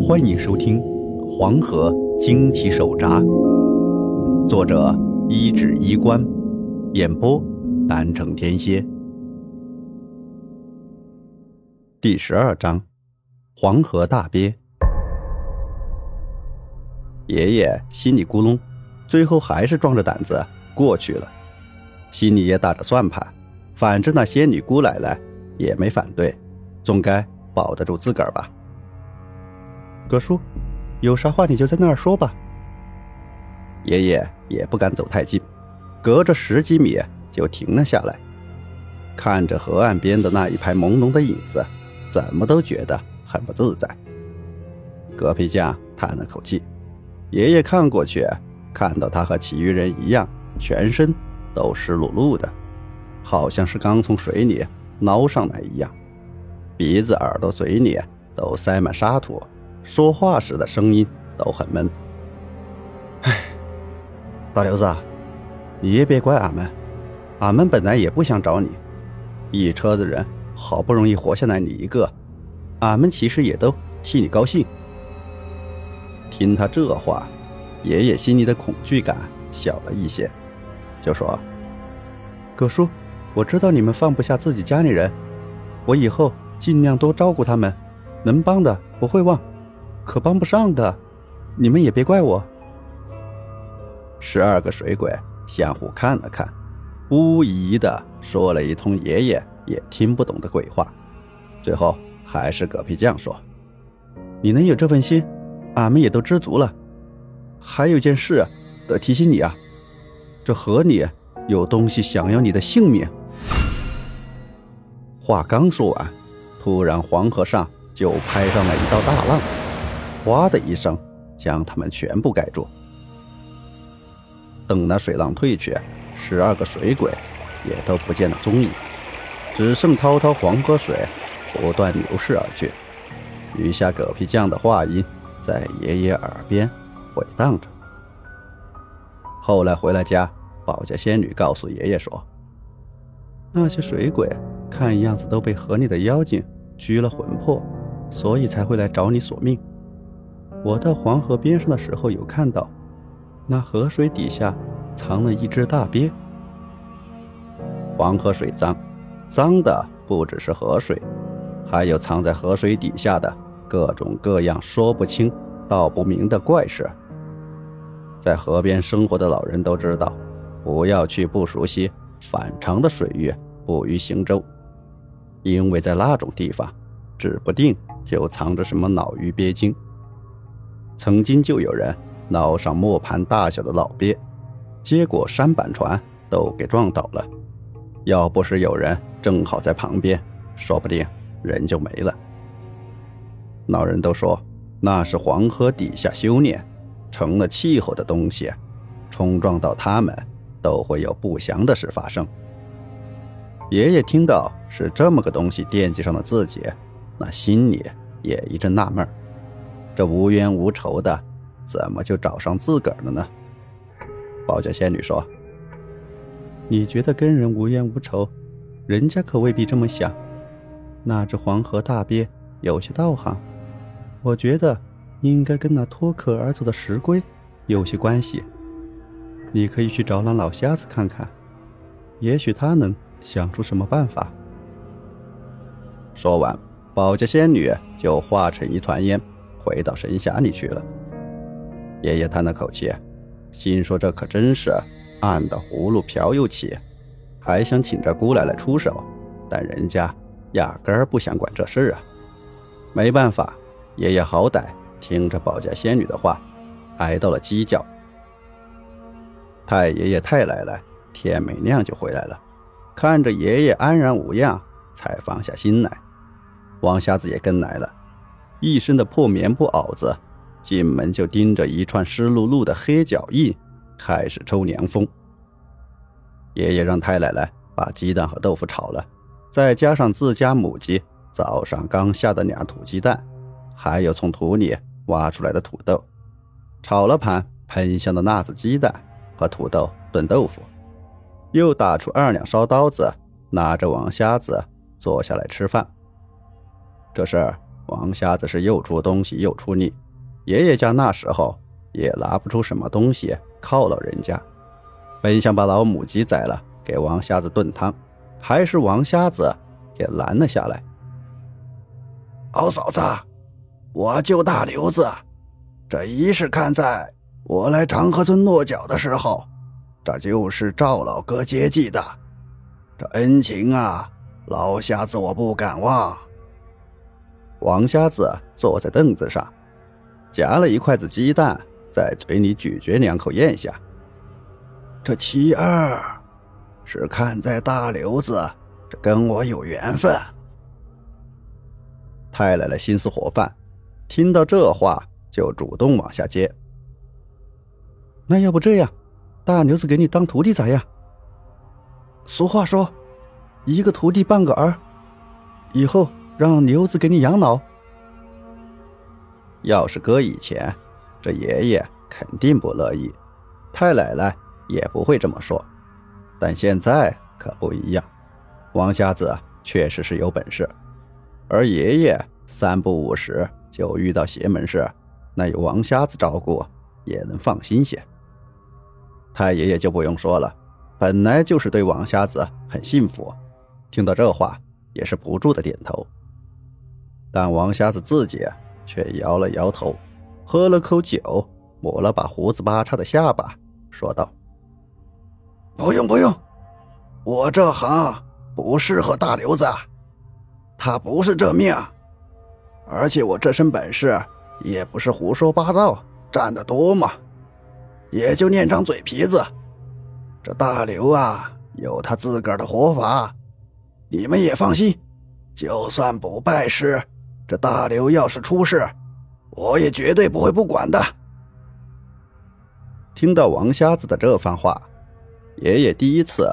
欢迎收听《黄河惊奇手札》，作者一指衣冠，演播南城天蝎。第十二章：黄河大鳖。爷爷心里咕隆，最后还是壮着胆子过去了，心里也打着算盘，反正那仙女姑奶奶也没反对，总该保得住自个儿吧。葛叔，有啥话你就在那儿说吧。爷爷也不敢走太近，隔着十几米就停了下来，看着河岸边的那一排朦胧的影子，怎么都觉得很不自在。葛皮匠叹了口气，爷爷看过去，看到他和其余人一样，全身都湿漉漉的，好像是刚从水里捞上来一样，鼻子、耳朵、嘴里都塞满沙土。说话时的声音都很闷。唉，大刘子，你也别怪俺们，俺们本来也不想找你。一车子人好不容易活下来你一个，俺们其实也都替你高兴。听他这话，爷爷心里的恐惧感小了一些，就说：“葛叔，我知道你们放不下自己家里人，我以后尽量多照顾他们，能帮的不会忘。”可帮不上的，你们也别怪我。十二个水鬼相互看了看，呜呜咦咦的说了一通爷爷也听不懂的鬼话，最后还是葛皮匠说：“你能有这份心，俺们也都知足了。还有件事得提醒你啊，这河里有东西想要你的性命。”话刚说完，突然黄河上就拍上了一道大浪。哗的一声，将他们全部盖住。等那水浪退去，十二个水鬼也都不见了踪影，只剩滔滔黄河水不断流逝而去。余下葛皮匠的话音在爷爷耳边回荡着。后来回了家，保家仙女告诉爷爷说：“那些水鬼看样子都被河里的妖精拘了魂魄，所以才会来找你索命。”我到黄河边上的时候，有看到，那河水底下藏了一只大鳖。黄河水脏，脏的不只是河水，还有藏在河水底下的各种各样说不清道不明的怪事。在河边生活的老人都知道，不要去不熟悉、反常的水域捕鱼行舟，因为在那种地方，指不定就藏着什么脑鱼鳖精。曾经就有人捞上磨盘大小的老鳖，结果舢板船都给撞倒了。要不是有人正好在旁边，说不定人就没了。老人都说那是黄河底下修炼成了气候的东西，冲撞到他们都会有不祥的事发生。爷爷听到是这么个东西惦记上了自己，那心里也一阵纳闷儿。这无冤无仇的，怎么就找上自个儿了呢？保家仙女说：“你觉得跟人无冤无仇，人家可未必这么想。那只黄河大鳖有些道行，我觉得应该跟那脱壳而走的石龟有些关系。你可以去找那老瞎子看看，也许他能想出什么办法。”说完，保家仙女就化成一团烟。回到神匣里去了。爷爷叹了口气，心说：“这可真是按的葫芦瓢又起，还想请这姑奶奶出手，但人家压根儿不想管这事儿啊。”没办法，爷爷好歹听着保家仙女的话，挨到了鸡叫。太爷爷、太奶奶天没亮就回来了，看着爷爷安然无恙，才放下心来。王瞎子也跟来了。一身的破棉布袄子，进门就盯着一串湿漉漉的黑脚印，开始抽凉风。爷爷让太奶奶把鸡蛋和豆腐炒了，再加上自家母鸡早上刚下的俩土鸡蛋，还有从土里挖出来的土豆，炒了盘喷香的辣子鸡蛋和土豆炖豆腐，又打出二两烧刀子，拿着王瞎子坐下来吃饭。这事儿。王瞎子是又出东西又出力，爷爷家那时候也拿不出什么东西犒劳人家，本想把老母鸡宰了给王瞎子炖汤，还是王瞎子给拦了下来。老嫂子，我救大刘子，这一是看在我来长河村落脚的时候，这就是赵老哥接济的，这恩情啊，老瞎子我不敢忘。王瞎子坐在凳子上，夹了一筷子鸡蛋，在嘴里咀嚼两口，咽下。这其二，是看在大刘子这跟我有缘分。太奶奶心思活泛，听到这话就主动往下接。那要不这样，大刘子给你当徒弟咋样？俗话说，一个徒弟半个儿，以后。让牛子给你养老。要是搁以前，这爷爷肯定不乐意，太奶奶也不会这么说。但现在可不一样，王瞎子确实是有本事，而爷爷三不五时就遇到邪门事，那有王瞎子照顾也能放心些。太爷爷就不用说了，本来就是对王瞎子很信服，听到这话也是不住的点头。但王瞎子自己却摇了摇头，喝了口酒，抹了把胡子八叉的下巴，说道：“不用不用，我这行不适合大刘子，他不是这命，而且我这身本事也不是胡说八道占得多嘛，也就练张嘴皮子。这大刘啊，有他自个儿的活法，你们也放心，就算不拜师。”这大刘要是出事，我也绝对不会不管的。听到王瞎子的这番话，爷爷第一次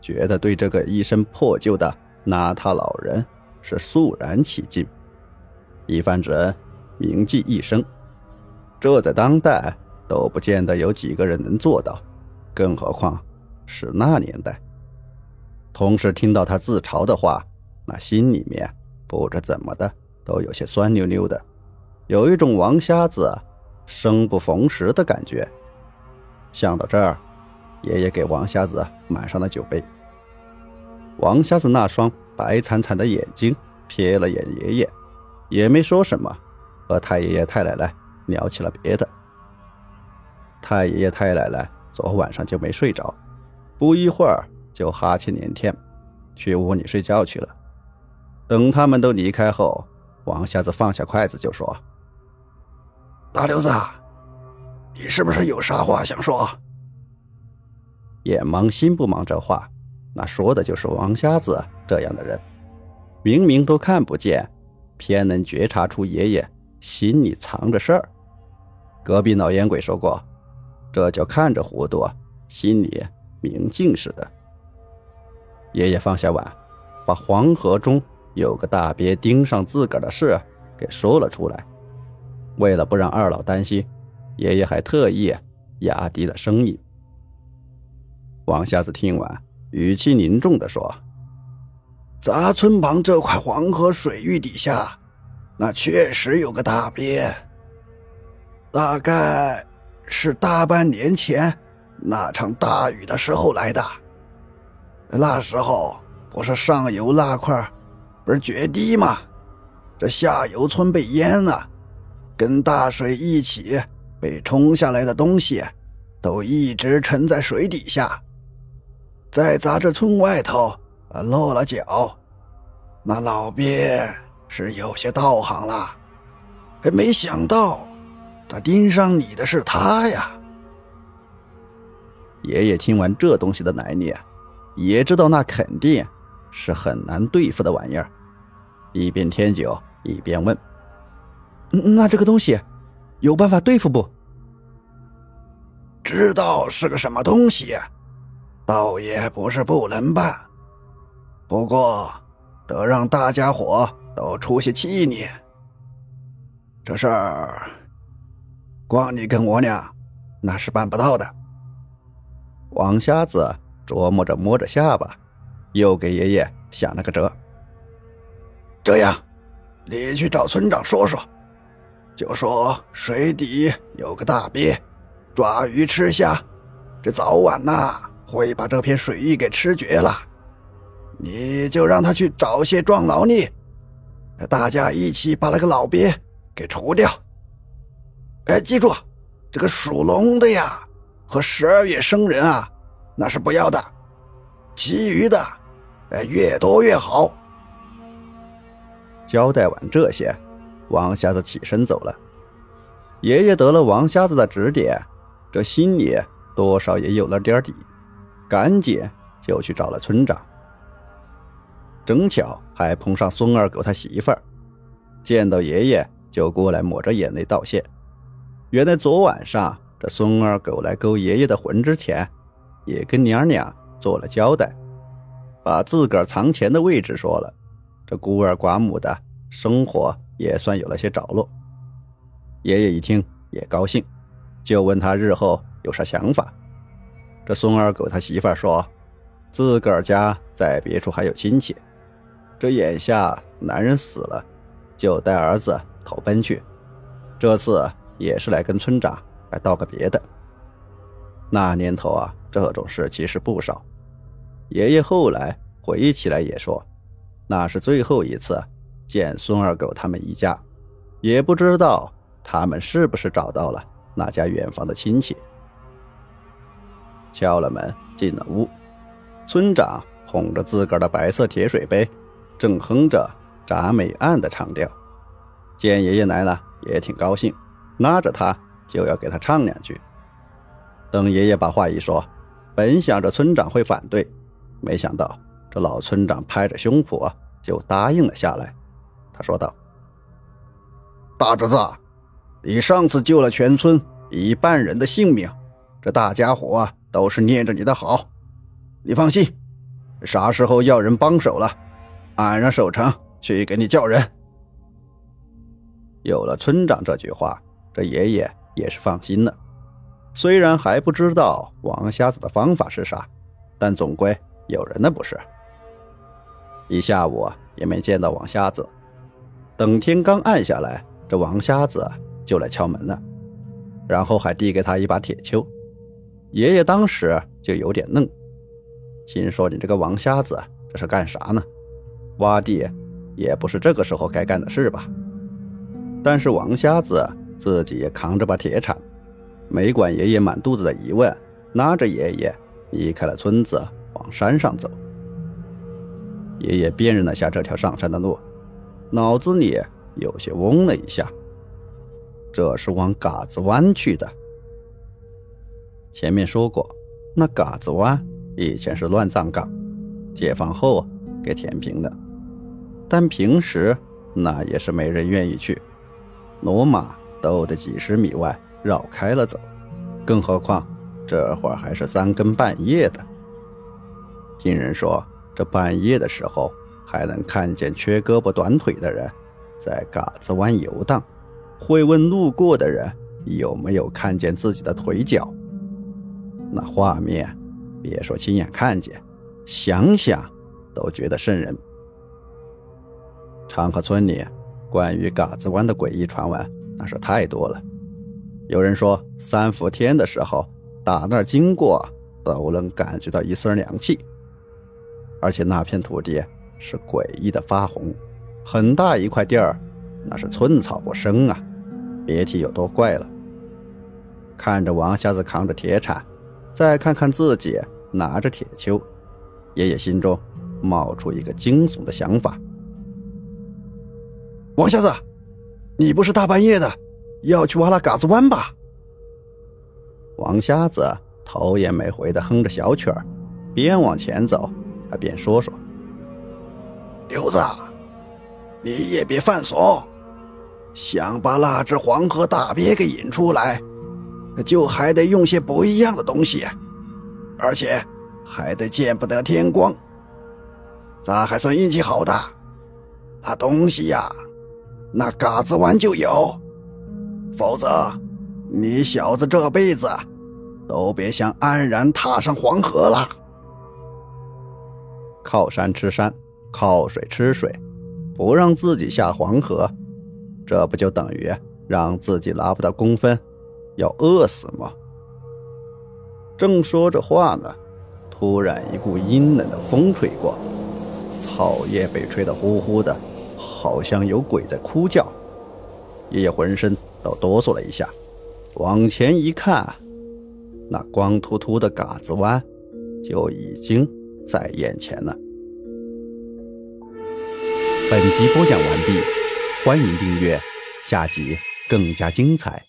觉得对这个一身破旧的邋遢老人是肃然起敬。一番之恩铭记一生，这在当代都不见得有几个人能做到，更何况是那年代。同时听到他自嘲的话，那心里面不知怎么的。都有些酸溜溜的，有一种王瞎子生不逢时的感觉。想到这儿，爷爷给王瞎子满上了酒杯。王瞎子那双白惨惨的眼睛瞥了眼爷爷，也没说什么，和太爷爷太奶奶聊起了别的。太爷爷太奶奶昨晚上就没睡着，不一会儿就哈欠连天，去屋里睡觉去了。等他们都离开后。王瞎子放下筷子就说：“大刘子，你是不是有啥话想说？”眼忙心不忙，这话那说的就是王瞎子这样的人，明明都看不见，偏能觉察出爷爷心里藏着事儿。隔壁老烟鬼说过，这叫看着糊涂，心里明镜似的。爷爷放下碗，把黄河中。有个大鳖盯上自个儿的事给说了出来，为了不让二老担心，爷爷还特意压低了声音。王瞎子听完，语气凝重地说：“杂村旁这块黄河水域底下，那确实有个大鳖，大概是大半年前那场大雨的时候来的。那时候不是上游那块。”不是决堤吗？这下游村被淹了，跟大水一起被冲下来的东西，都一直沉在水底下。在咱这村外头啊落了脚，那老鳖是有些道行了，还没想到他盯上你的是他呀。爷爷听完这东西的来历，也知道那肯定是很难对付的玩意儿。一边添酒一边问：“那这个东西有办法对付不？”知道是个什么东西，倒也不是不能办，不过得让大家伙都出些气力。这事儿光你跟我俩那是办不到的。王瞎子琢磨着，摸着下巴，又给爷爷想了个辙。这样，你去找村长说说，就说水底有个大鳖，抓鱼吃虾，这早晚呐会把这片水域给吃绝了。你就让他去找些壮劳力，大家一起把那个老鳖给除掉。哎，记住，这个属龙的呀和十二月生人啊，那是不要的。其余的，哎，越多越好。交代完这些，王瞎子起身走了。爷爷得了王瞎子的指点，这心里多少也有了点底，赶紧就去找了村长。正巧还碰上孙二狗他媳妇儿，见到爷爷就过来抹着眼泪道谢。原来昨晚上这孙二狗来勾爷爷的魂之前，也跟娘俩做了交代，把自个儿藏钱的位置说了。这孤儿寡母的生活也算有了些着落。爷爷一听也高兴，就问他日后有啥想法。这孙二狗他媳妇说，自个儿家在别处还有亲戚。这眼下男人死了，就带儿子投奔去。这次也是来跟村长来道个别的。那年头啊，这种事其实不少。爷爷后来回忆起来也说，那是最后一次见孙二狗他们一家，也不知道他们是不是找到了那家远房的亲戚。敲了门，进了屋，村长捧着自个儿的白色铁水杯。正哼着《铡美案》的唱调，见爷爷来了也挺高兴，拉着他就要给他唱两句。等爷爷把话一说，本想着村长会反对，没想到这老村长拍着胸脯就答应了下来。他说道：“大侄子，你上次救了全村一半人的性命，这大家伙都是念着你的好。你放心，啥时候要人帮手了？”俺让守城去给你叫人。有了村长这句话，这爷爷也是放心了。虽然还不知道王瞎子的方法是啥，但总归有人的不是。一下午也没见到王瞎子。等天刚暗下来，这王瞎子就来敲门了，然后还递给他一把铁锹。爷爷当时就有点愣，心说：“你这个王瞎子这是干啥呢？”挖地也不是这个时候该干的事吧？但是王瞎子自己也扛着把铁铲，没管爷爷满肚子的疑问，拉着爷爷离开了村子，往山上走。爷爷辨认了下这条上山的路，脑子里有些嗡了一下，这是往嘎子湾去的。前面说过，那嘎子湾以前是乱葬岗，解放后给填平的。但平时那也是没人愿意去，骡马都得几十米外绕开了走，更何况这会儿还是三更半夜的。听人说，这半夜的时候还能看见缺胳膊短腿的人在嘎子湾游荡，会问路过的人有没有看见自己的腿脚。那画面，别说亲眼看见，想想都觉得瘆人。长河村里关于嘎子湾的诡异传闻那是太多了。有人说三伏天的时候打那儿经过都能感觉到一丝凉气，而且那片土地是诡异的发红，很大一块地儿，那是寸草不生啊，别提有多怪了。看着王瞎子扛着铁铲，再看看自己拿着铁锹，爷爷心中冒出一个惊悚的想法。王瞎子，你不是大半夜的要去挖那嘎子湾吧？王瞎子头也没回的哼着小曲儿，边往前走他便说说：“刘子，你也别犯怂，想把那只黄河大鳖给引出来，就还得用些不一样的东西，而且还得见不得天光。咱还算运气好的，那东西呀。”那嘎子湾就有，否则你小子这辈子都别想安然踏上黄河了。靠山吃山，靠水吃水，不让自己下黄河，这不就等于让自己拿不到工分，要饿死吗？正说着话呢，突然一股阴冷的风吹过，草叶被吹得呼呼的，好像有鬼在哭叫。爷爷浑身都哆嗦了一下，往前一看，那光秃秃的嘎子湾就已经在眼前了。本集播讲完毕，欢迎订阅，下集更加精彩。